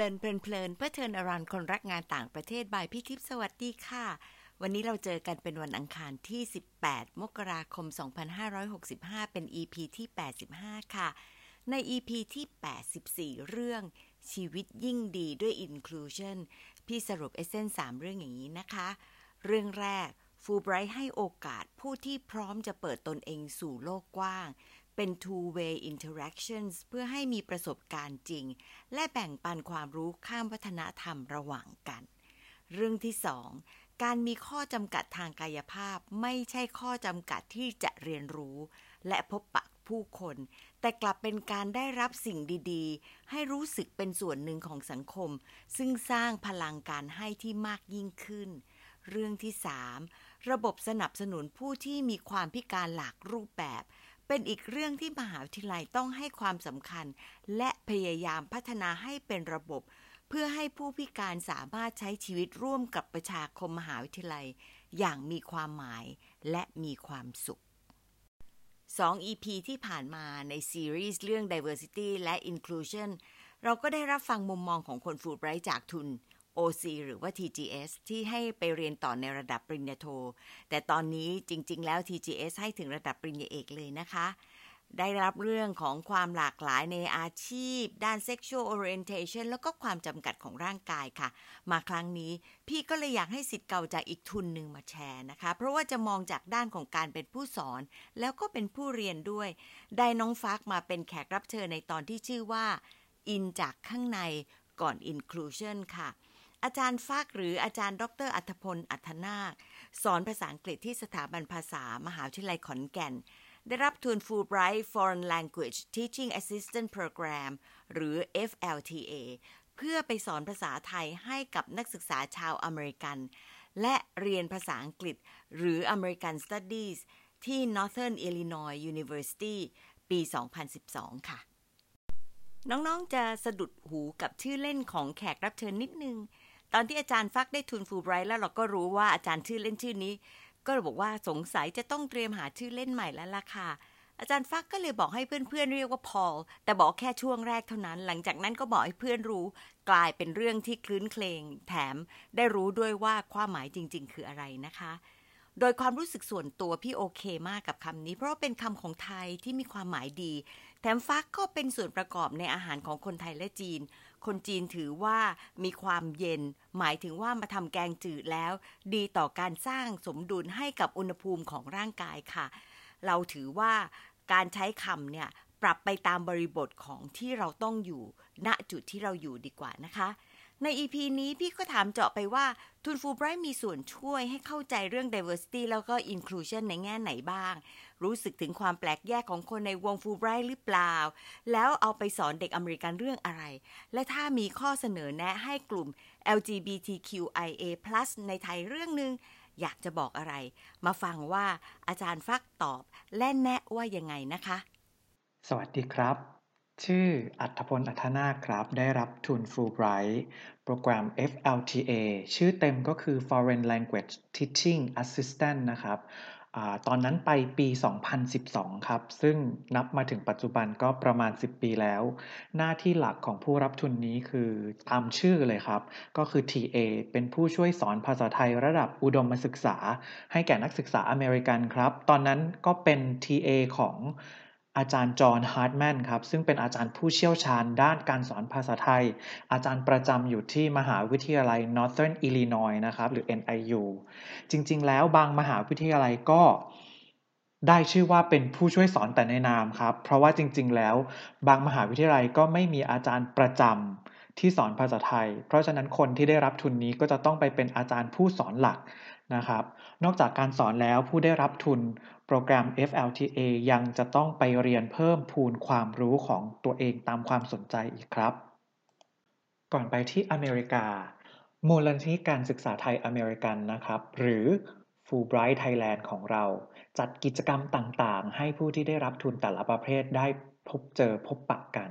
ลินเพลินเพลินเพื่อเทินอรันคนรักงานต่างประเทศบายพี่ทิพย์สวัสดีค่ะ วันนี้เราเจอกันเป็นวันอังคารที่ 18 มกราคม 2565 เป็น EP ที่ 85 ค่ะ ใน EP ที่ 84 เรื่องชีวิตยิ่งดีด้วย Inclusion พี่สรุปเอเซน3เรื่องอย่างนี้นะคะ เรื่องแรกฟูไบรท์ให้โอกาสผู้ที่พร้อมจะเปิดตนเองสู่โลกกว้าง เป็น two way interactions เพื่อให้มีประสบการณ์จริง และแบ่งปันความรู้ข้ามวัฒนธรรมระหว่างกัน เรื่องที่สองการมีข้อจำกัดทางกายภาพไม่ใช่ข้อจำกัดที่จะเรียนรู้ และพบปะผู้คน แต่กลับเป็นการได้รับสิ่งดีๆ ให้รู้สึกเป็นส่วนหนึ่งของสังคม ซึ่งสร้างพลังการให้ที่มากยิ่งขึ้น เรื่องที่สามระบบสนับสนุนผู้ที่มีความพิการหลากรูปแบบ เป็นอีกเรื่องที่มหาวิทยาลัยต้องให้ความสำคัญ และพยายามพัฒนาให้เป็นระบบ เพื่อให้ผู้พิการสามารถใช้ชีวิตร่วมกับประชาคมมหาวิทยาลัย อย่างมีความหมายและมีความสุข 2 EP ที่ผ่านมาในซีรีส์เรื่อง diversity และ inclusion เราก็ได้รับฟังมุมมองของคนฟูลไบรท์จากทุน OC หรือว่า TGS ที่ให้ไปเรียนต่อในระดับปริญญาโท แต่ตอนนี้จริง ๆ แล้ว TGS ให้ถึงระดับปริญญาเอกเลยนะคะ ได้รับเรื่องของความหลากหลายในอาชีพ ด้าน sexual orientation แล้วก็ความจำกัดของร่างกายค่ะ มาครั้งนี้พี่ก็เลยอยากให้สิทธิ์เก่าจากอีกทุนหนึ่งมาแชร์นะคะ เพราะว่าจะมองจากด้านของการเป็นผู้สอน แล้วก็เป็นผู้เรียนด้วย ได้น้องฟักมาเป็นแขกรับเชิญในตอนที่ชื่อว่า อินจากข้างในก่อน inclusion ค่ะ อาจารย์ฟักหรืออาจารย์ ดร อัธพล อัธนาค สอนภาษาอังกฤษที่สถาบันภาษามหาวิทยาลัยขอนแก่น ได้รับทุน Fulbright Foreign Language Teaching Assistant Program หรือ FLTA เพื่อไปสอนภาษาไทยให้กับนักศึกษาชาวอเมริกัน และเรียนภาษาอังกฤษ หรือ American Studies ที่ Northern Illinois University ปี 2012 ค่ะ น้อง ๆ จะสะดุดหูกับชื่อเล่นของแขกรับเชิญนิดนึง ตอนที่อาจารย์ฟักได้ทุนฟูลไบรท์แล้วเราก็รู้ว่าอาจารย์ชื่อเล่นชื่อนี้ ก็บอกว่าสงสัยจะต้องเตรียมหาชื่อเล่นใหม่แล้วล่ะค่ะอาจารย์ฟักก็เลยบอกให้เพื่อนๆเรียกว่าพอล แต่บอกแค่ช่วงแรกเท่านั้น หลังจากนั้นก็บอกให้เพื่อนรู้ กลายเป็นเรื่องที่คลื้นเคลงแถมได้รู้ด้วยว่าความหมายจริง ๆ คืออะไรนะคะ โดยความรู้สึกส่วนตัวพี่โอเคมากกับคำนี้ เพราะเป็นคำของไทยที่มีความหมายดี แถมฟักก็เป็นส่วนประกอบในอาหารของคนไทยและจีน คนจีนถือว่ามีความเย็น หมายถึงว่ามาทำแกงจืดแล้ว ดีต่อการสร้างสมดุลให้กับอุณหภูมิของร่างกายค่ะ เราถือว่าการใช้คำเนี่ยปรับไปตามบริบทของที่เราต้องอยู่ ณจุดที่เราอยู่ดีกว่านะคะใน EP นี้พี่ก็ถามเจาะไปว่าทุนฟูไบรท์มีส่วนช่วยให้เข้าใจเรื่อง diversity แล้วก็ inclusion ในแง่ไหนบ้าง รู้สึกถึงความแปลกแยกของคนในวงฟูไบรท์หรือเปล่า แล้วเอาไปสอนเด็กอเมริกันเรื่องอะไร และถ้ามีข้อเสนอแนะให้กลุ่ม LGBTQIA+ ในไทยเรื่องหนึ่งอยากจะบอกอะไร มาฟังว่าอาจารย์ฟักตอบและแนะว่ายังไงนะคะ สวัสดีครับ ชื่ออัธพลอัธนาครับ ได้รับทุน Fulbright โปรแกรม FLTA ชื่อเต็มก็คือ Foreign Language Teaching Assistant นะครับ ตอนนั้นไปปี 2012 ครับ ซึ่งนับมาถึงปัจจุบันก็ประมาณ 10 ปีแล้ว หน้าที่หลักของผู้รับทุนนี้คือตามชื่อเลยครับ ก็คือ TA เป็นผู้ช่วยสอนภาษาไทยระดับอุดมศึกษา ให้แก่นักศึกษาอเมริกันครับ ตอนนั้นก็เป็น TA ของ อาจารย์จอห์น ฮาร์ตแมน ครับ ซึ่งเป็นอาจารย์ผู้เชี่ยวชาญด้านการสอนภาษาไทย อาจารย์ประจำอยู่ที่มหาวิทยาลัย Northern Illinois นะครับ หรือ NIU จริง ๆ แล้วบางมหาวิทยาลัยก็ได้ชื่อว่าเป็นผู้ช่วยสอนแต่ในนามครับ เพราะว่าจริง ๆ แล้ว บางมหาวิทยาลัยก็ไม่มีอาจารย์ประจำที่สอนภาษาไทย เพราะฉะนั้นคนที่ได้รับทุนนี้ก็จะต้องไปเป็นอาจารย์ผู้สอนหลัก นะครับ นอกจากการสอนแล้วผู้ได้รับทุนโปรแกรม FLTA ยังจะต้องไปเรียนเพิ่มพูนความรู้ของตัวเองตามความสนใจอีกครับ ก่อนไปที่อเมริกา มูลนิธิการศึกษาไทยอเมริกันนะครับ หรือ Fulbright Thailand ของเรา จัดกิจกรรมต่างๆ ให้ผู้ที่ได้รับทุนแต่ละประเภทได้พบเจอพบปะกัน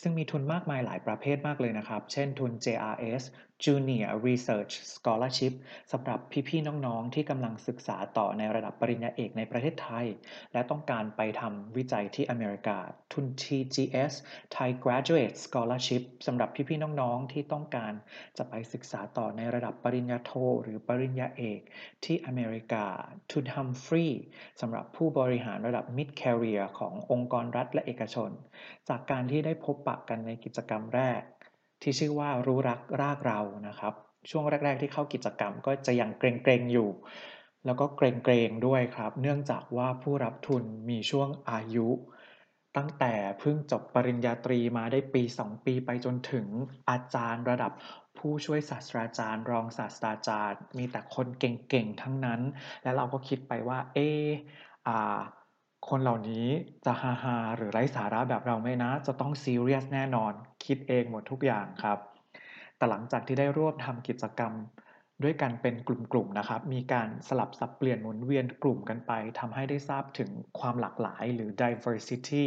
ซึ่งมีทุนมากมายหลายประเภทมากเลยนะครับ เช่นทุน JRS Junior Research Scholarship สำหรับพี่ๆน้องๆ ที่กำลังศึกษาต่อในระดับปริญญาเอกในประเทศไทย และต้องการไปทำวิจัยที่อเมริกา ทุน TGS Thai Graduate Scholarship สำหรับพี่ๆน้องๆ ที่ต้องการจะไปศึกษาต่อในระดับปริญญาโท หรือปริญญาเอกที่อเมริกา ทุน Humphrey สำหรับผู้บริหารระดับ Mid Career ขององค์กรรัฐและเอกชน จากการที่ได้พบปะกันในกิจกรรมแรก ที่ชื่อว่ารู้รักรากเรานะครับ ช่วงแรก ๆ ที่เข้ากิจกรรมก็จะยังเกรงๆอยู่ แล้วก็เกรงๆด้วยครับ เนื่องจากว่าผู้รับทุนมีช่วงอายุ ตั้งแต่เพิ่งจบปริญญาตรีมาได้ปี 2 ปีไปจนถึงอาจารย์ระดับผู้ช่วยศาสตราจารย์ รองศาสตราจารย์ มีแต่คนเก่งๆทั้งนั้น และเราก็คิดไปว่า เออ่า คนเหล่านี้จะฮาฮาหรือไร้สาระแบบเราไหมนะ จะต้องซีเรียสแน่นอน คิดเองหมดทุกอย่างครับ แต่หลังจากที่ได้ร่วมทำกิจกรรมด้วยกันเป็นกลุ่มๆนะครับ มีการสลับสับเปลี่ยนหมุนเวียนกลุ่มกันไปทำให้ได้ทราบถึงความหลากหลายหรือ diversity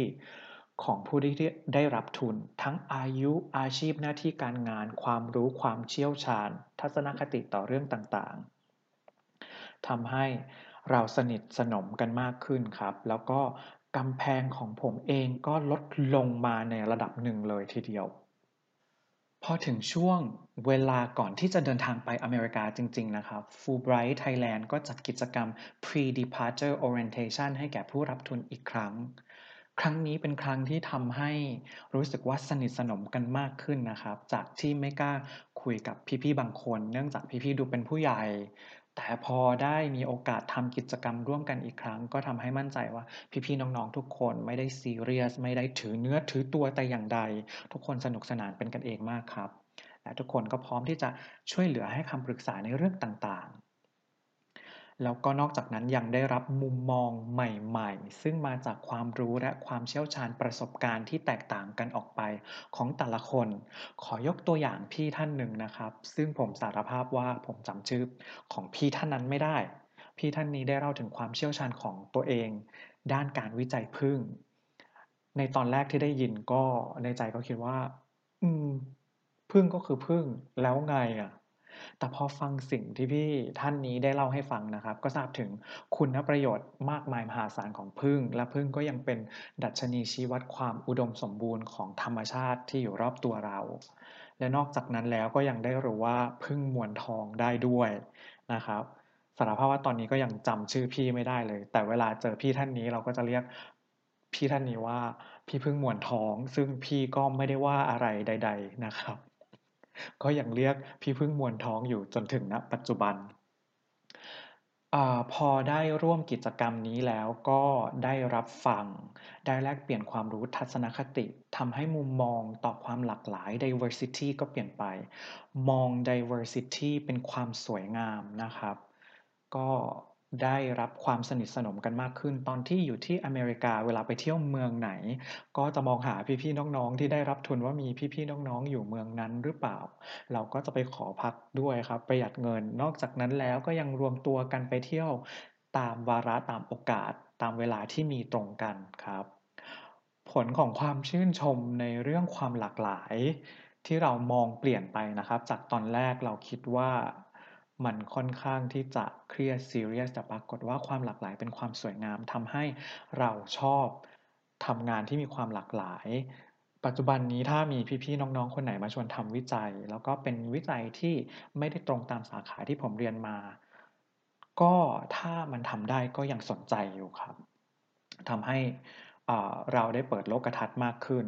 ของผู้ที่ได้รับทุน ทั้งอายุอาชีพหน้าที่การงาน ความรู้ความเชี่ยวชาญ ทัศนคติต่อเรื่องต่างๆทำให้ เราสนิทสนมกันมากขึ้นครับ แล้วก็กำแพงของผมเองก็ลดลงมาในระดับหนึ่งเลยทีเดียว พอถึงช่วงเวลาก่อนที่จะเดินทางไปอเมริกาจริง ๆ นะครับ Fulbright Thailand ก็จัดกิจกรรม Pre-Departure Orientation ให้แก่ผู้รับทุนอีกครั้ง ครั้งนี้เป็นครั้งที่ทำให้รู้สึกว่าสนิทสนมกันมากขึ้นนะครับ จากที่ไม่กล้าคุยกับพี่ๆบางคน เนื่องจากพี่ๆดูเป็นผู้ใหญ่ แต่พอได้มีโอกาสทำกิจกรรมร่วมกันอีกครั้ง ก็ทำให้มั่นใจว่าพี่ๆน้องๆทุกคนไม่ได้ซีเรียส ไม่ได้ถือเนื้อถือตัวแต่อย่างใด ทุกคนสนุกสนานเป็นกันเองมากครับ และทุกคนก็พร้อมที่จะช่วยเหลือให้คำปรึกษาในเรื่องต่าง แล้วก็นอกจากนั้นยังได้รับมุมมองใหม่ๆ ซึ่งมาจากความรู้และความเชี่ยวชาญประสบการณ์ที่แตกต่างกันออกไปของแต่ละคน ขอยกตัวอย่างพี่ท่านหนึ่งนะครับ ซึ่งผมสารภาพว่าผมจำชื่อของพี่ท่านนั้นไม่ได้ พี่ท่านนี้ได้เล่าถึงความเชี่ยวชาญของตัวเอง ด้านการวิจัยพึ่ง ในตอนแรกที่ได้ยินก็ในใจก็คิดว่า อืมพึ่งก็คือพึ่งแล้วไงอะ แต่พอฟังสิ่งที่พี่ท่านนี้ได้เล่าให้ฟังนะครับ ก็ทราบถึงคุณประโยชน์มากมายมหาศาลของพึ่งและพึ่งก็ยังเป็นดัชนีชี้วัดความอุดมสมบูรณ์ของธรรมชาติที่อยู่รอบตัวเรา และนอกจากนั้นแล้วก็ยังได้รู้ว่าพึ่งมวลทองได้ด้วยนะครับสารภาพว่าตอนนี้ก็ยังจำชื่อพี่ไม่ได้เลย แต่เวลาเจอพี่ท่านนี้เราก็จะเรียกพี่ท่านนี้ว่าพี่พึ่งมวลทอง ซึ่งพี่ก็ไม่ได้ว่าอะไรใด ๆนะครับ ก็ยังเรียกพี่พึ่งมวลท้องอยู่จนถึงณปัจจุบันอพอได้ร่วมกิจกรรมนี้แล้วก็ได้รับฟัง ได้แลกเปลี่ยนความรู้ทัศนคติทำให้มุมมองต่อความหลากหลาย diversity ก็เปลี่ยนไป มอง diversity เป็นความสวยงามนะครับ ก็ ได้รับความสนิทสนมกันมากขึ้น ตอนที่อยู่ที่อเมริกาเวลาไปเที่ยวเมืองไหน ก็จะมองหาพี่ๆน้องๆที่ได้รับทุนว่ามีพี่ๆน้องๆ อยู่เมืองนั้นหรือเปล่า เราก็จะไปขอพักด้วยครับ ประหยัดเงิน นอกจากนั้นแล้วก็ยังรวมตัวกันไปเที่ยวตามวาระตามโอกาส ตามเวลาที่มีตรงกันครับ ผลของความชื่นชมในเรื่องความหลากหลายที่เรามองเปลี่ยนไปนะครับ จากตอนแรกเราคิดว่า มันค่อนข้างที่จะเครียดซีเรียสแต่ปรากฏว่าความหลากหลายเป็นความสวยงามทำให้เราชอบทำงานที่มีความหลากหลาย ปัจจุบันนี้ถ้ามีพี่ๆน้องๆ คนไหนมาชวนทำวิจัย แล้วก็เป็นวิจัยที่ไม่ได้ตรงตามสาขาที่ผมเรียนมา ก็ถ้ามันทำได้ก็ยังสนใจอยู่ครับทำให้เราได้เปิดโลกทัศน์มากขึ้น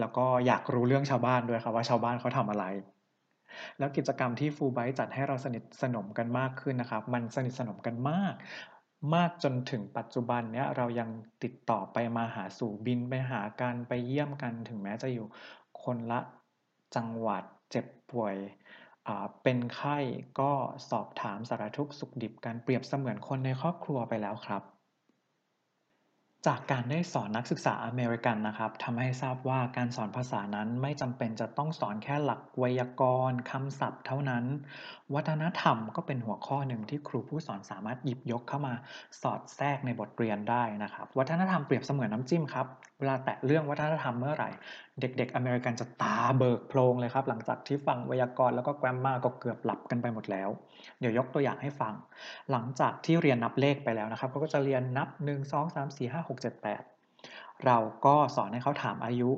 แล้วก็อยากรู้เรื่องชาวบ้านด้วยครับว่าชาวบ้านเขาทำอะไร แล้วกิจกรรมที่ฟูไบจัดให้เราสนิทสนมกันมากขึ้นนะครับ มันสนิทสนมกันมาก มากจนถึงปัจจุบันเนี้ยเรายังติดต่อไปมาหาสู่บินไปหากันไปเยี่ยมกัน ถึงแม้จะอยู่คนละจังหวัดเจ็บป่วยเป็นไข้ก็สอบถามสารทุกข์สุขดิบกันเปรียบเสมือนคนในครอบครัวไปแล้วครับ จากการได้สอนนักศึกษาอเมริกันนะครับทำให้ทราบว่าการสอนภาษานั้นไม่จำเป็นจะต้องสอนแค่หลักไวยากรณ์คำศัพท์เท่านั้น วัฒนธรรมก็เป็นหัวข้อหนึ่งที่ครูผู้สอนสามารถหยิบยกเข้ามาสอดแทรกในบทเรียนได้นะครับ วัฒนธรรมเปรียบเสมือนน้ำจิ้มครับ วลาแตะเรื่องวัฒนธรรมเมื่อไหร่ เด็กๆ อเมริกันจะตาเบิกโพลงเลยครับ หลังจากที่ฟังไวยากรณ์แล้วก็แกรมมาก็เกือบหลับกันไปหมดแล้ว เดี๋ยวยกตัวอย่างให้ฟัง หลังจากที่เรียนนับเลขไปแล้วนะครับเขาก็จะเรียนนับ 1 2 3 4 5 6 7 8 เราก็สอนให้เขาถามอายุ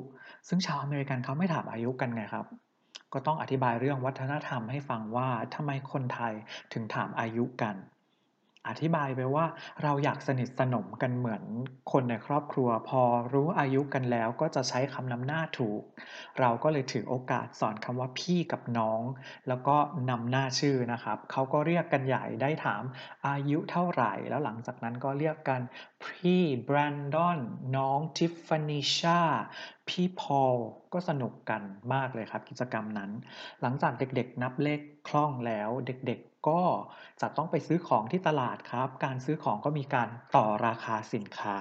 ซึ่งชาวอเมริกันเขาไม่ถามอายุกันไงครับ ก็ต้องอธิบายเรื่องวัฒนธรรมให้ฟังว่าทำไมคนไทยถึงถามอายุกัน อธิบายไปว่าเราอยากสนิทสนมกันเหมือนคนในครอบครัว พอรู้อายุกันแล้วก็จะใช้คำนำหน้าถูก เราก็เลยถือโอกาสสอนคำว่าพี่กับน้อง แล้วก็นำหน้าชื่อนะครับเขาก็เรียกกันใหญ่ได้ถามอายุเท่าไหร่ แล้วหลังจากนั้นก็เรียกกันพี่แบรนดอนน้องทิฟฟานิชาพี่พอลก็สนุกกันมากเลยครับกิจกรรมนั้น หลังจากเด็กๆนับเลขคล่องแล้วเด็กๆ ก็จะต้องไปซื้อของที่ตลาดครับ การซื้อของก็มีการต่อราคาสินค้า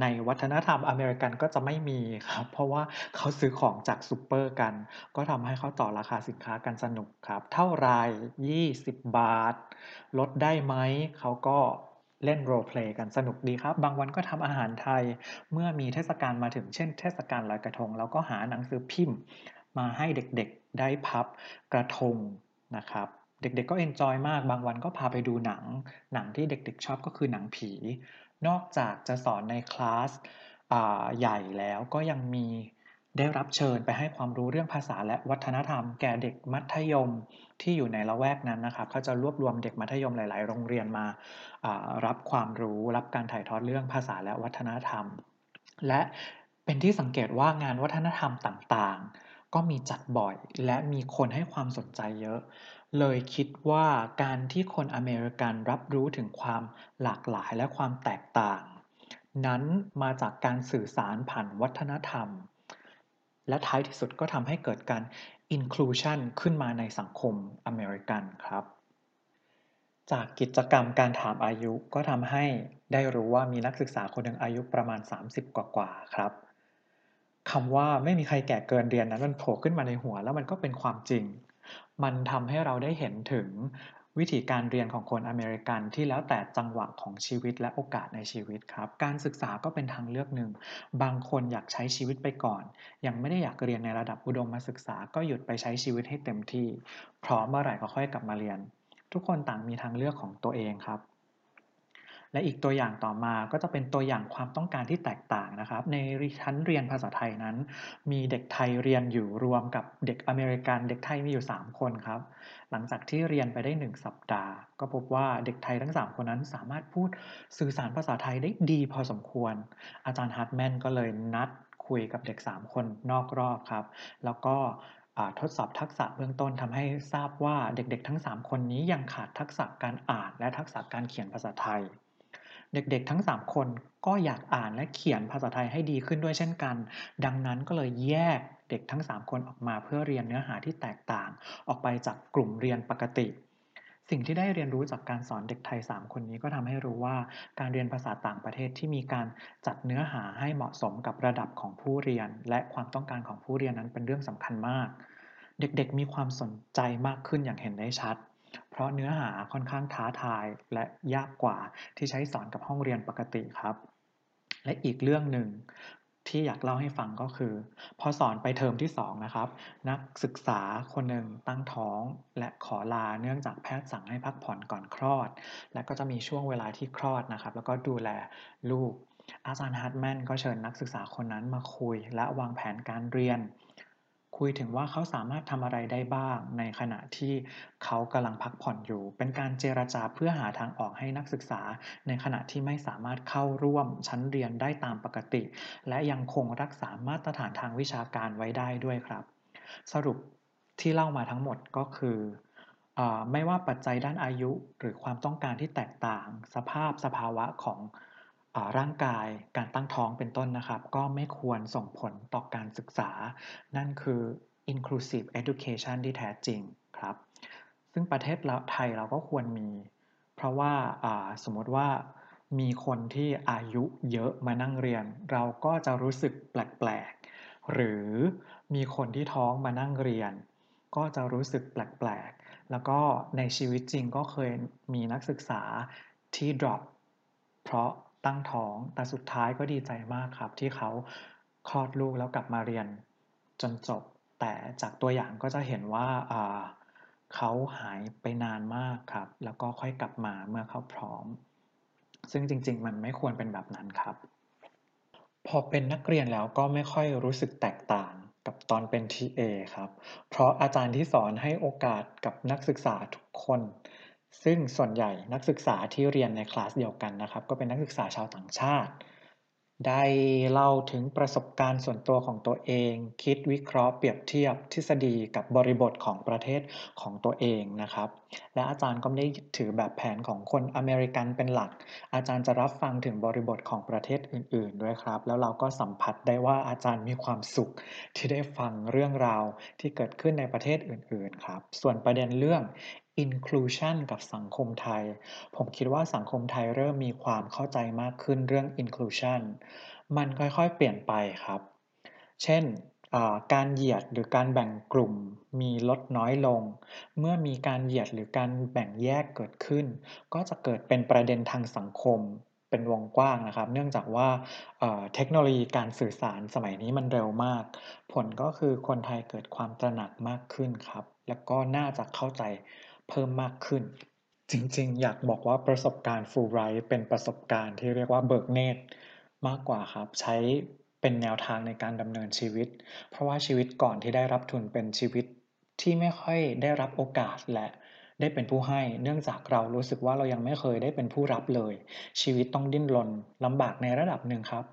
ในวัฒนธรรมอเมริกันก็จะไม่มีครับ เพราะว่าเขาซื้อของจากซูเปอร์กัน ก็ทำให้เขาต่อราคาสินค้ากันสนุกครับ เท่าไร20 บาท ลดได้ไหม เขาก็เล่น role play กันสนุกดีครับ บางวันก็ทำอาหารไทย เมื่อมีเทศกาลมาถึงเช่นเทศกาลลอยกระทง แล้วก็หาหนังสือพิมพ์ มาให้เด็กๆได้พับกระทงนะครับ เด็กๆก็เอนจอยมาก บางวันก็พาไปดูหนัง หนังที่เด็กๆชอบก็คือหนังผี นอกจากจะสอนในคลาสใหญ่แล้วก็ยังมีได้รับเชิญไปให้ความรู้เรื่องภาษาและวัฒนธรรม แก่เด็กมัธยมที่อยู่ในละแวกนั้นนะครับเขาจะรวบรวมเด็กมัธยมหลาย ๆ โรงเรียนมารับความรู้รับการถ่ายทอดเรื่องภาษาและวัฒนธรรม และเป็นที่สังเกตว่างานวัฒนธรรมต่างๆ ก็มีจัดบ่อย และมีคนให้ความสนใจเยอะ เลยคิดว่าการที่คนอเมริกันรับรู้ถึงความหลากหลายและความแตกต่าง นั้นมาจากการสื่อสารผ่านวัฒนธรรม และท้ายที่สุดก็ทำให้เกิดการ inclusion ขึ้นมาในสังคมอเมริกันครับ จากกิจกรรมการถามอายุก็ทำให้ได้รู้ว่ามีนักศึกษาคนหนึ่งอายุประมาณ 30 กว่าๆครับ คำว่าไม่มีใครแก่เกินเรียนนั้นมันโผล่ขึ้นมาในหัวแล้วมันก็เป็นความจริง มันทำให้เราได้เห็นถึงวิธีการเรียนของคนอเมริกันที่แล้วแต่จังหวะของชีวิตและโอกาสในชีวิตครับ การศึกษาก็เป็นทางเลือกหนึ่ง บางคนอยากใช้ชีวิตไปก่อน ยังไม่ได้อยากเรียนในระดับอุดมศึกษาก็หยุดไปใช้ชีวิตให้เต็มที่ พร้อมเมื่อไหร่ก็ค่อยกลับมาเรียน ทุกคนต่างมีทางเลือกของตัวเองครับ และอีกตัวอย่างต่อมาก็จะเป็นตัวอย่างความต้องการที่แตกต่างนะครับ ในชั้นเรียนภาษาไทยนั้น มีเด็กไทยเรียนอยู่รวมกับเด็กอเมริกันเด็กไทยมีอยู่ 3 คนครับ หลังจากที่เรียนไปได้ 1 สัปดาห์ ก็พบว่าเด็กไทยทั้ง 3 คนนั้นสามารถพูดสื่อสารภาษาไทยได้ดีพอสมควร อาจารย์ฮาร์ดแมนก็เลยนัดคุยกับเด็ก 3 คนนอกรอบครับ แล้วก็ทดสอบทักษะเบื้องต้นทำให้ทราบว่าเด็กๆ ทั้ง 3 คนนี้ยังขาดทักษะการอ่านและทักษะการเขียนภาษาไทย เด็กๆ ทั้ง 3 คนก็อยากอ่านและเขียนภาษาไทยให้ดีขึ้นด้วยเช่นกัน ดังนั้นก็เลยแยกเด็กทั้ง 3 คนออกมาเพื่อเรียนเนื้อหาที่แตกต่าง ออกไปจากกลุ่มเรียนปกติ สิ่งที่ได้เรียนรู้จากการสอนเด็กไทย 3 คนนี้ก็ทำให้รู้ว่าการเรียนภาษาต่างประเทศที่มีการจัดเนื้อหาให้เหมาะสมกับระดับของผู้เรียน และความต้องการของผู้เรียนนั้นเป็นเรื่องสำคัญมาก เด็กๆ มีความสนใจมากขึ้นอย่างเห็นได้ชัด เพราะเนื้อหาค่อนข้างท้าทายและยากกว่าที่ใช้สอนกับห้องเรียนปกติครับ และอีกเรื่องหนึ่งที่อยากเล่าให้ฟังก็คือ พอสอนไปเทอมที่2นะครับ นักศึกษาคนหนึ่งตั้งท้อง และขอลาเนื่องจากแพทย์สั่งให้พักผ่อนก่อนคลอด และก็จะมีช่วงเวลาที่คลอดนะครับ แล้วก็ดูแลลูก อาจารย์ฮัตแมนก็เชิญนักศึกษาคนนั้นมาคุย และวางแผนการเรียน คุยถึงว่าเขาสามารถทำอะไรได้บ้าง ในขณะที่เขากำลังพักผ่อนอยู่ เป็นการเจรจาเพื่อหาทางออกให้นักศึกษา ในขณะที่ไม่สามารถเข้าร่วมชั้นเรียนได้ตามปกติ และยังคงรักษามาตรฐานทางวิชาการไว้ได้ด้วยครับ สรุปที่เล่ามาทั้งหมดก็คืออไม่ว่าปัจจัยด้านอายุหรือความต้องการที่แตกต่าง สภาพสภาวะของ ร่างกาย การตั้งท้อง เป็นต้นนะครับ ก็ไม่ควรส่งผลต่อการศึกษา นั่นคือ inclusive education ที่แท้จริงครับ ซึ่งประเทศเไทยเราก็ควรมี เพราะว่าสมมติว่ามีคนที่อายุเยอะมานั่งเรียน เราก็จะรู้สึกแปลกๆ หรือมีคนที่ท้องมานั่งเรียน ก็จะรู้สึกแปลกๆ แล้วก็ในชีวิตจริงก็เคยมีนักศึกษาที่ drop เพราะ ตั้งท้อง แต่สุดท้ายก็ดีใจมากครับ ที่เขาคลอดลูกแล้วกลับมาเรียนจนจบ แต่จากตัวอย่างก็จะเห็นว่าเขาหายไปนานมากครับ แล้วก็ค่อยกลับมาเมื่อเขาพร้อม ซึ่งจริง ๆ มันไม่ควรเป็นแบบนั้นครับ พอเป็นนักเรียนแล้วก็ไม่ค่อยรู้สึกแตกต่างกับตอนเป็น TA ครับ เพราะอาจารย์ที่สอนให้โอกาสกับนักศึกษาทุกคน ซึ่งส่วนใหญ่นักศึกษาที่เรียนในคลาสเดียวกันนะครับ ก็เป็นนักศึกษาชาวต่างชาติ ได้เล่าถึงประสบการณ์ส่วนตัวของตัวเอง คิดวิเคราะห์เปรียบเทียบทฤษฎีกับบริบทของประเทศของตัวเองนะครับ และอาจารย์ก็ไม่ได้ถือแบบแผนของคนอเมริกันเป็นหลัก อาจารย์จะรับฟังถึงบริบทของประเทศอื่น ๆ ด้วยครับ แล้วเราก็สัมผัสได้ว่าอาจารย์มีความสุขที่ได้ฟังเรื่องราวที่เกิดขึ้นในประเทศอื่น ๆ ครับ ส่วนประเด็นเรื่อง inclusion กับสังคมไทย ผมคิดว่าสังคมไทยเริ่มมีความเข้าใจมากขึ้นเรื่อง inclusion มันค่อยๆ เปลี่ยนไปครับ เช่นการเหยียดหรือการแบ่งกลุ่มมีลดน้อยลง เมื่อมีการเหยียดหรือการแบ่งแยกเกิดขึ้น ก็จะเกิดเป็นประเด็นทางสังคมเป็นวงกว้างนะครับ เนื่องจากว่าเทคโนโลยีการสื่อสารสมัยนี้มันเร็วมาก ผลก็คือคนไทยเกิดความตระหนักมากขึ้นครับ แล้วก็น่าจะเข้าใจ เพิ่มมากขึ้น จริงๆ อยากบอกว่าประสบการณ์ฟูลไรท์เป็นประสบการณ์ที่เรียกว่าเบิกเนตรมากกว่าครับ ใช้เป็นแนวทางในการดำเนินชีวิต เพราะว่าชีวิตก่อนที่ได้รับทุนเป็นชีวิตที่ไม่ค่อยได้รับโอกาสและได้เป็นผู้ให้ เนื่องจากเรารู้สึกว่าเรายังไม่เคยได้เป็นผู้รับเลย ชีวิตต้องดิ้นรนลำบากในระดับหนึ่งครับ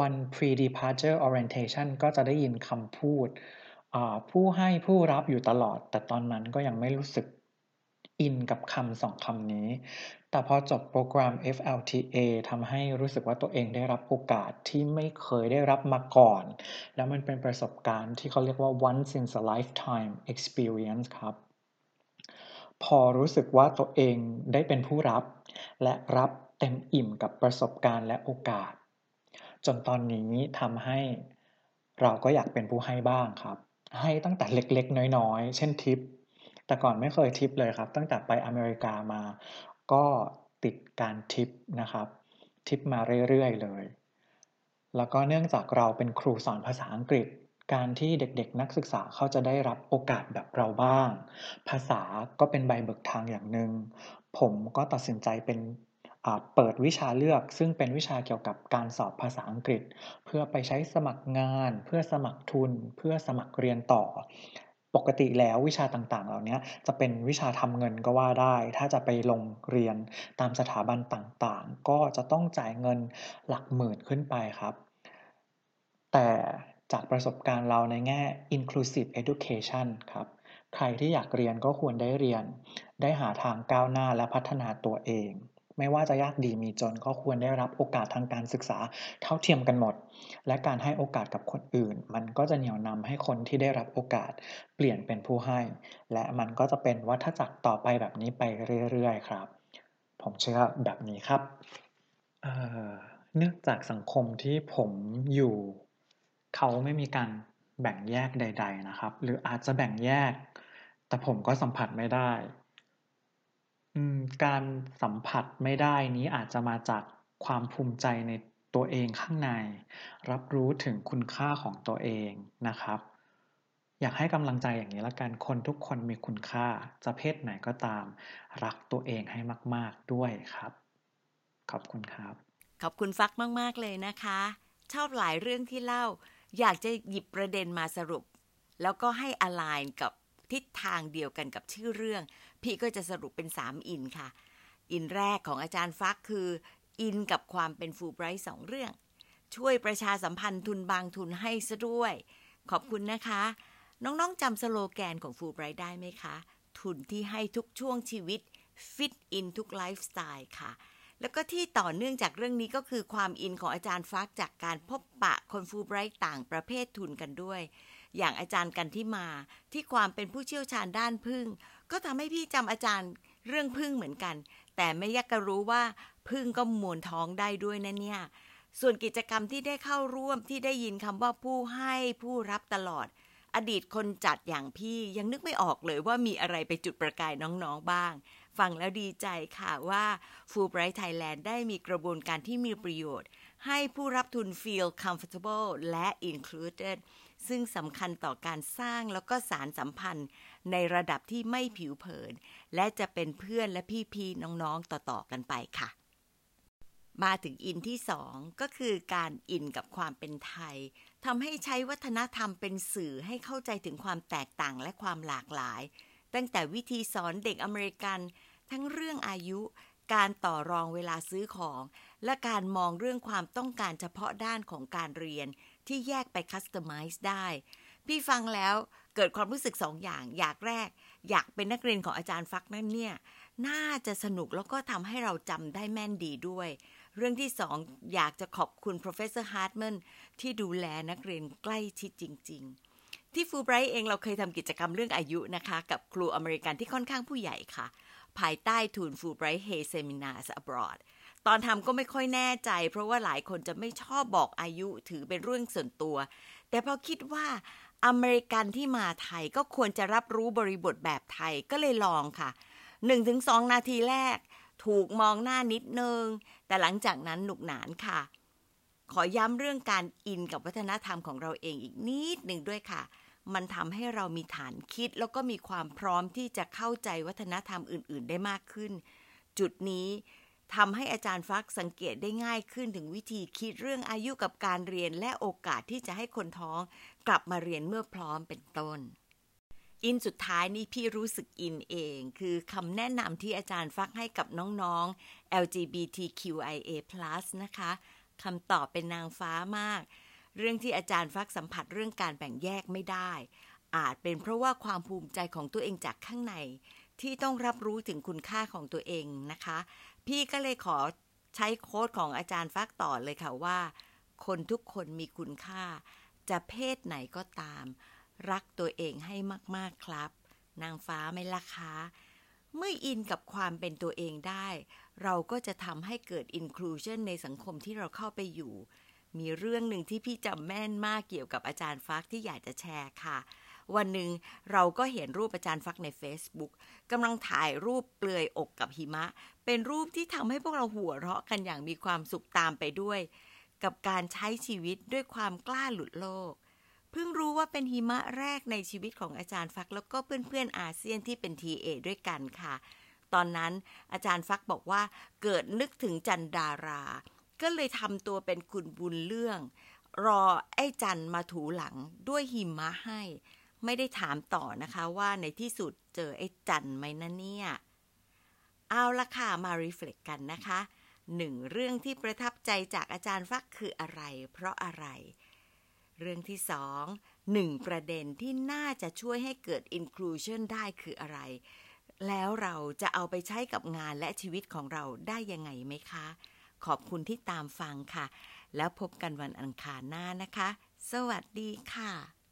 วัน pre departure orientation ก็จะได้ยินคำพูด ผู้ให้ผู้รับอยู่ตลอด แต่ตอนนั้นก็ยังไม่รู้สึก อินกับคำสองคำนี้ แต่พอจบโปรแกรม FLTA ทำให้รู้สึกว่าตัวเองได้รับโอกาสที่ไม่เคยได้รับมาก่อน แล้วมันเป็นประสบการณ์ที่เขาเรียกว่า once in a lifetime experience ครับ พอรู้สึกว่าตัวเองได้เป็นผู้รับ และรับเต็มอิ่มกับประสบการณ์และโอกาส จนตอนนี้ทำให้เราก็อยากเป็นผู้ให้บ้างครับ ให้ตั้งแต่เล็กๆ น้อยๆ เช่นทิป แต่ก่อนไม่เคยทิปเลยครับ ตั้งแต่ไปอเมริกามา ก็ติดการทิปนะครับ ทิปมาเรื่อยๆเลย แล้วก็เนื่องจากเราเป็นครูสอนภาษาอังกฤษ การที่เด็กๆ นักศึกษาเขาจะได้รับโอกาสแบบเราบ้าง ภาษาก็เป็นใบเบิกทางอย่างหนึง่ง ผมก็ตัดสินใจเป็นเปิดวิชาเลือกซึ่งเป็นวิชาเกี่ยวกับการสอบภาษาอังกฤษ เพื่อไปใช้สมัครงาน เพื่อสมัครทุน เพื่อสมัครเรียนต่อ ปกติแล้ววิชาต่างๆ เหล่านี้จะเป็นวิชาทำเงินก็ว่าได้ ถ้าจะไปลงเรียนตามสถาบันต่างๆ ก็จะต้องจ่ายเงินหลักหมื่นขึ้นไปครับ แต่จากประสบการณ์เราในแง่ inclusive education ครับ ใครที่อยากเรียนก็ควรได้เรียน ได้หาทางก้าวหน้าและพัฒนาตัวเอง ไม่ว่าจะยากดีมีจนก็ควรได้รับโอกาสทางการศึกษาเท่าเทียมกันหมด และการให้โอกาสกับคนอื่น มันก็จะเหนี่ยวนำให้คนที่ได้รับโอกาส เปลี่ยนเป็นผู้ให้ และมันก็จะเป็นวัฏจักรต่อไปแบบนี้ไปเรื่อยๆครับ ผมเชื่อแบบนี้ครับเเนื่องจากสังคมที่ผมอยู่ เขาไม่มีการแบ่งแยกใด ๆนะครับ หรืออาจจะแบ่งแยก แต่ผมก็สัมผัสไม่ได้ การสัมผัสไม่ได้นี้อาจจะมาจากความภูมิใจในตัวเองข้างใน รับรู้ถึงคุณค่าของตัวเองนะครับ อยากให้กำลังใจอย่างนี้ละกัน คนทุกคนมีคุณค่า จะเพศไหนก็ตาม รักตัวเองให้มาก ๆ ด้วยครับ ขอบคุณครับ ขอบคุณฟักมาก ๆ เลยนะคะ ชอบหลายเรื่องที่เล่า อยากจะหยิบประเด็นมาสรุป แล้วก็ให้อ l i g n กับทิศทางเดียวกันกับชื่อเรื่อง พี่ก็จะสรุปเป็น 3 อินค่ะ อินแรกของอาจารย์ฟักคือ อินกับความเป็นฟูไบรท์สองเรื่อง ช่วยประชาสัมพันธ์ทุนบางทุนให้ซะด้วย ขอบคุณนะคะ น้องๆจำสโลแกนของฟูไบรท์ได้ไหมคะ ทุนที่ให้ทุกช่วงชีวิตฟิตอินทุกไลฟ์สไตล์ค่ะ แล้วก็ที่ต่อเนื่องจากเรื่องนี้ก็คือความอินของอาจารย์ฟักจากการพบปะคนฟูไบรท์ต่างประเภททุนกันด้วย อย่างอาจารย์กันที่มาที่ความเป็นผู้เชี่ยวชาญด้านพึ่ง ก็ทำให้พี่จำอาจารย์เรื่องพึ่งเหมือนกัน แต่ไม่ยักกะรู้ว่าพึ่งก็มวนท้องได้ด้วยนะเนี่ย ส่วนกิจกรรมที่ได้เข้าร่วมที่ได้ยินคำว่าผู้ให้ผู้รับตลอด อดีตคนจัดอย่างพี่ยังนึกไม่ออกเลยว่ามีอะไรไปจุดประกายน้องๆบ้าง ฟังแล้วดีใจค่ะว่า Fulbright Thailand ได้มีกระบวนการที่มีประโยชน์ ให้ผู้รับทุน feel comfortable และ included ซึ่งสำคัญต่อการสร้างแล้วก็สารสัมพันธ์ ในระดับที่ไม่ผิวเผิน และจะเป็นเพื่อนและพี่ๆน้องๆต่อๆกันไปค่ะ มาถึงอินที่สองก็คือการอินกับความเป็นไทยทำให้ใช้วัฒนธรรมเป็นสื่อให้เข้าใจถึงความแตกต่างและความหลากหลาย ตั้งแต่วิธีสอนเด็กอเมริกัน ทั้งเรื่องอายุการต่อรองเวลาซื้อของ และการมองเรื่องความต้องการเฉพาะด้านของการเรียนที่แยกไป customize ได้ พี่ฟังแล้ว เกิดความรู้สึกสองอย่างอย่างแรก อยากเป็นนักเรียนของอาจารย์ฟักนั่นเนี่ย น่าจะสนุกแล้วก็ทำให้เราจำได้แม่นดีด้วย เรื่องที่สองอยากจะขอบคุณ professor Hartman ที่ดูแลนักเรียนใกล้ชิดจริง ๆ ที่ฟุลไบรท์เองเราเคยทำกิจกรรมเรื่องอายุนะคะ กับครูอเมริกันที่ค่อนข้างผู้ใหญ่ค่ะ ภายใต้ทุน Fulbright Hay Seminars Abroad ตอนทำก็ไม่ค่อยแน่ใจ เพราะว่าหลายคนจะไม่ชอบบอกอายุถือเป็นเรื่องส่วนตัว แต่พอคิดว่า อเมริกันที่มาไทยก็ควรจะรับรู้บริบทแบบไทยก็เลยลองค่ะ 1-2 นาทีแรก ถูกมองหน้านิดนึง แต่หลังจากนั้นหนุกหนานค่ะ ขอย้ำเรื่องการอินกับวัฒนธรรมของเราเองอีกนิดหนึ่งด้วยค่ะ มันทำให้เรามีฐานคิด แล้วก็มีความพร้อมที่จะเข้าใจวัฒนธรรมอื่น ๆ ได้มากขึ้น จุดนี้ ทำให้อาจารย์ฟักสังเกตได้ง่ายขึ้นถึงวิธีคิดเรื่องอายุกับการเรียนและโอกาสที่จะให้คนท้อง กลับมาเรียนเมื่อพร้อมเป็นต้น อินสุดท้ายนี่พี่รู้สึกอินเอง คือคำแนะนำที่อาจารย์ฟักให้กับน้องๆ LGBTQIA+ นะคะคำตอบเป็นนางฟ้ามาก เรื่องที่อาจารย์ฟักสัมผัสเรื่องการแบ่งแยกไม่ได้ อาจเป็นเพราะว่าความภูมิใจของตัวเองจากข้างในที่ต้องรับรู้ถึงคุณค่าของตัวเองนะคะ พี่ก็เลยขอใช้โค้ดของอาจารย์ฟักต่อเลยค่ะว่า คนทุกคนมีคุณค่า จะเพศไหนก็ตาม รักตัวเองให้มากๆครับ นางฟ้าไม่ล่ะคะเมื่ออินกับความเป็นตัวเองได้ เราก็จะทำให้เกิด inclusion ในสังคมที่เราเข้าไปอยู่ มีเรื่องหนึ่งที่พี่จำแม่นมากเกี่ยวกับอาจารย์ฟักที่อยากจะแชร์ค่ะ วันหนึ่งเราก็เห็นรูปอาจารย์ฟักใน Facebook กำลังถ่ายรูปเปลือยอกกับหิมะ เป็นรูปที่ทำให้พวกเราหัวเราะกันอย่างมีความสุขตามไปด้วย กับการใช้ชีวิตด้วยความกล้าหลุดโลก เพิ่งรู้ว่าเป็นหิมะแรกในชีวิตของอาจารย์ฟักแล้วก็เพื่อนๆอาเซียนที่เป็น TA ด้วยกันค่ะ ตอนนั้นอาจารย์ฟักบอกว่าเกิดนึกถึงจันดารา ก็เลยทำตัวเป็นคุณบุญเรื่องรอไอ้จันมาถูหลังด้วยหิมะให้ ไม่ได้ถามต่อนะคะว่าในที่สุดเจอไอ้จันไหมนะเนี่ย เอาละค่ะ มารีเฟล็กกันนะคะหนึ่งเรื่องที่ประทับใจจากอาจารย์ฟักคืออะไร เพราะอะไร เรื่องที่สองหนึ่งประเด็นที่น่าจะช่วยให้เกิด inclusion ได้คืออะไร แล้วเราจะเอาไปใช้กับงานและชีวิตของเราได้ยังไงไหมคะ ขอบคุณที่ตามฟังค่ะ แล้วพบกันวันอังคารหน้านะคะ สวัสดีค่ะ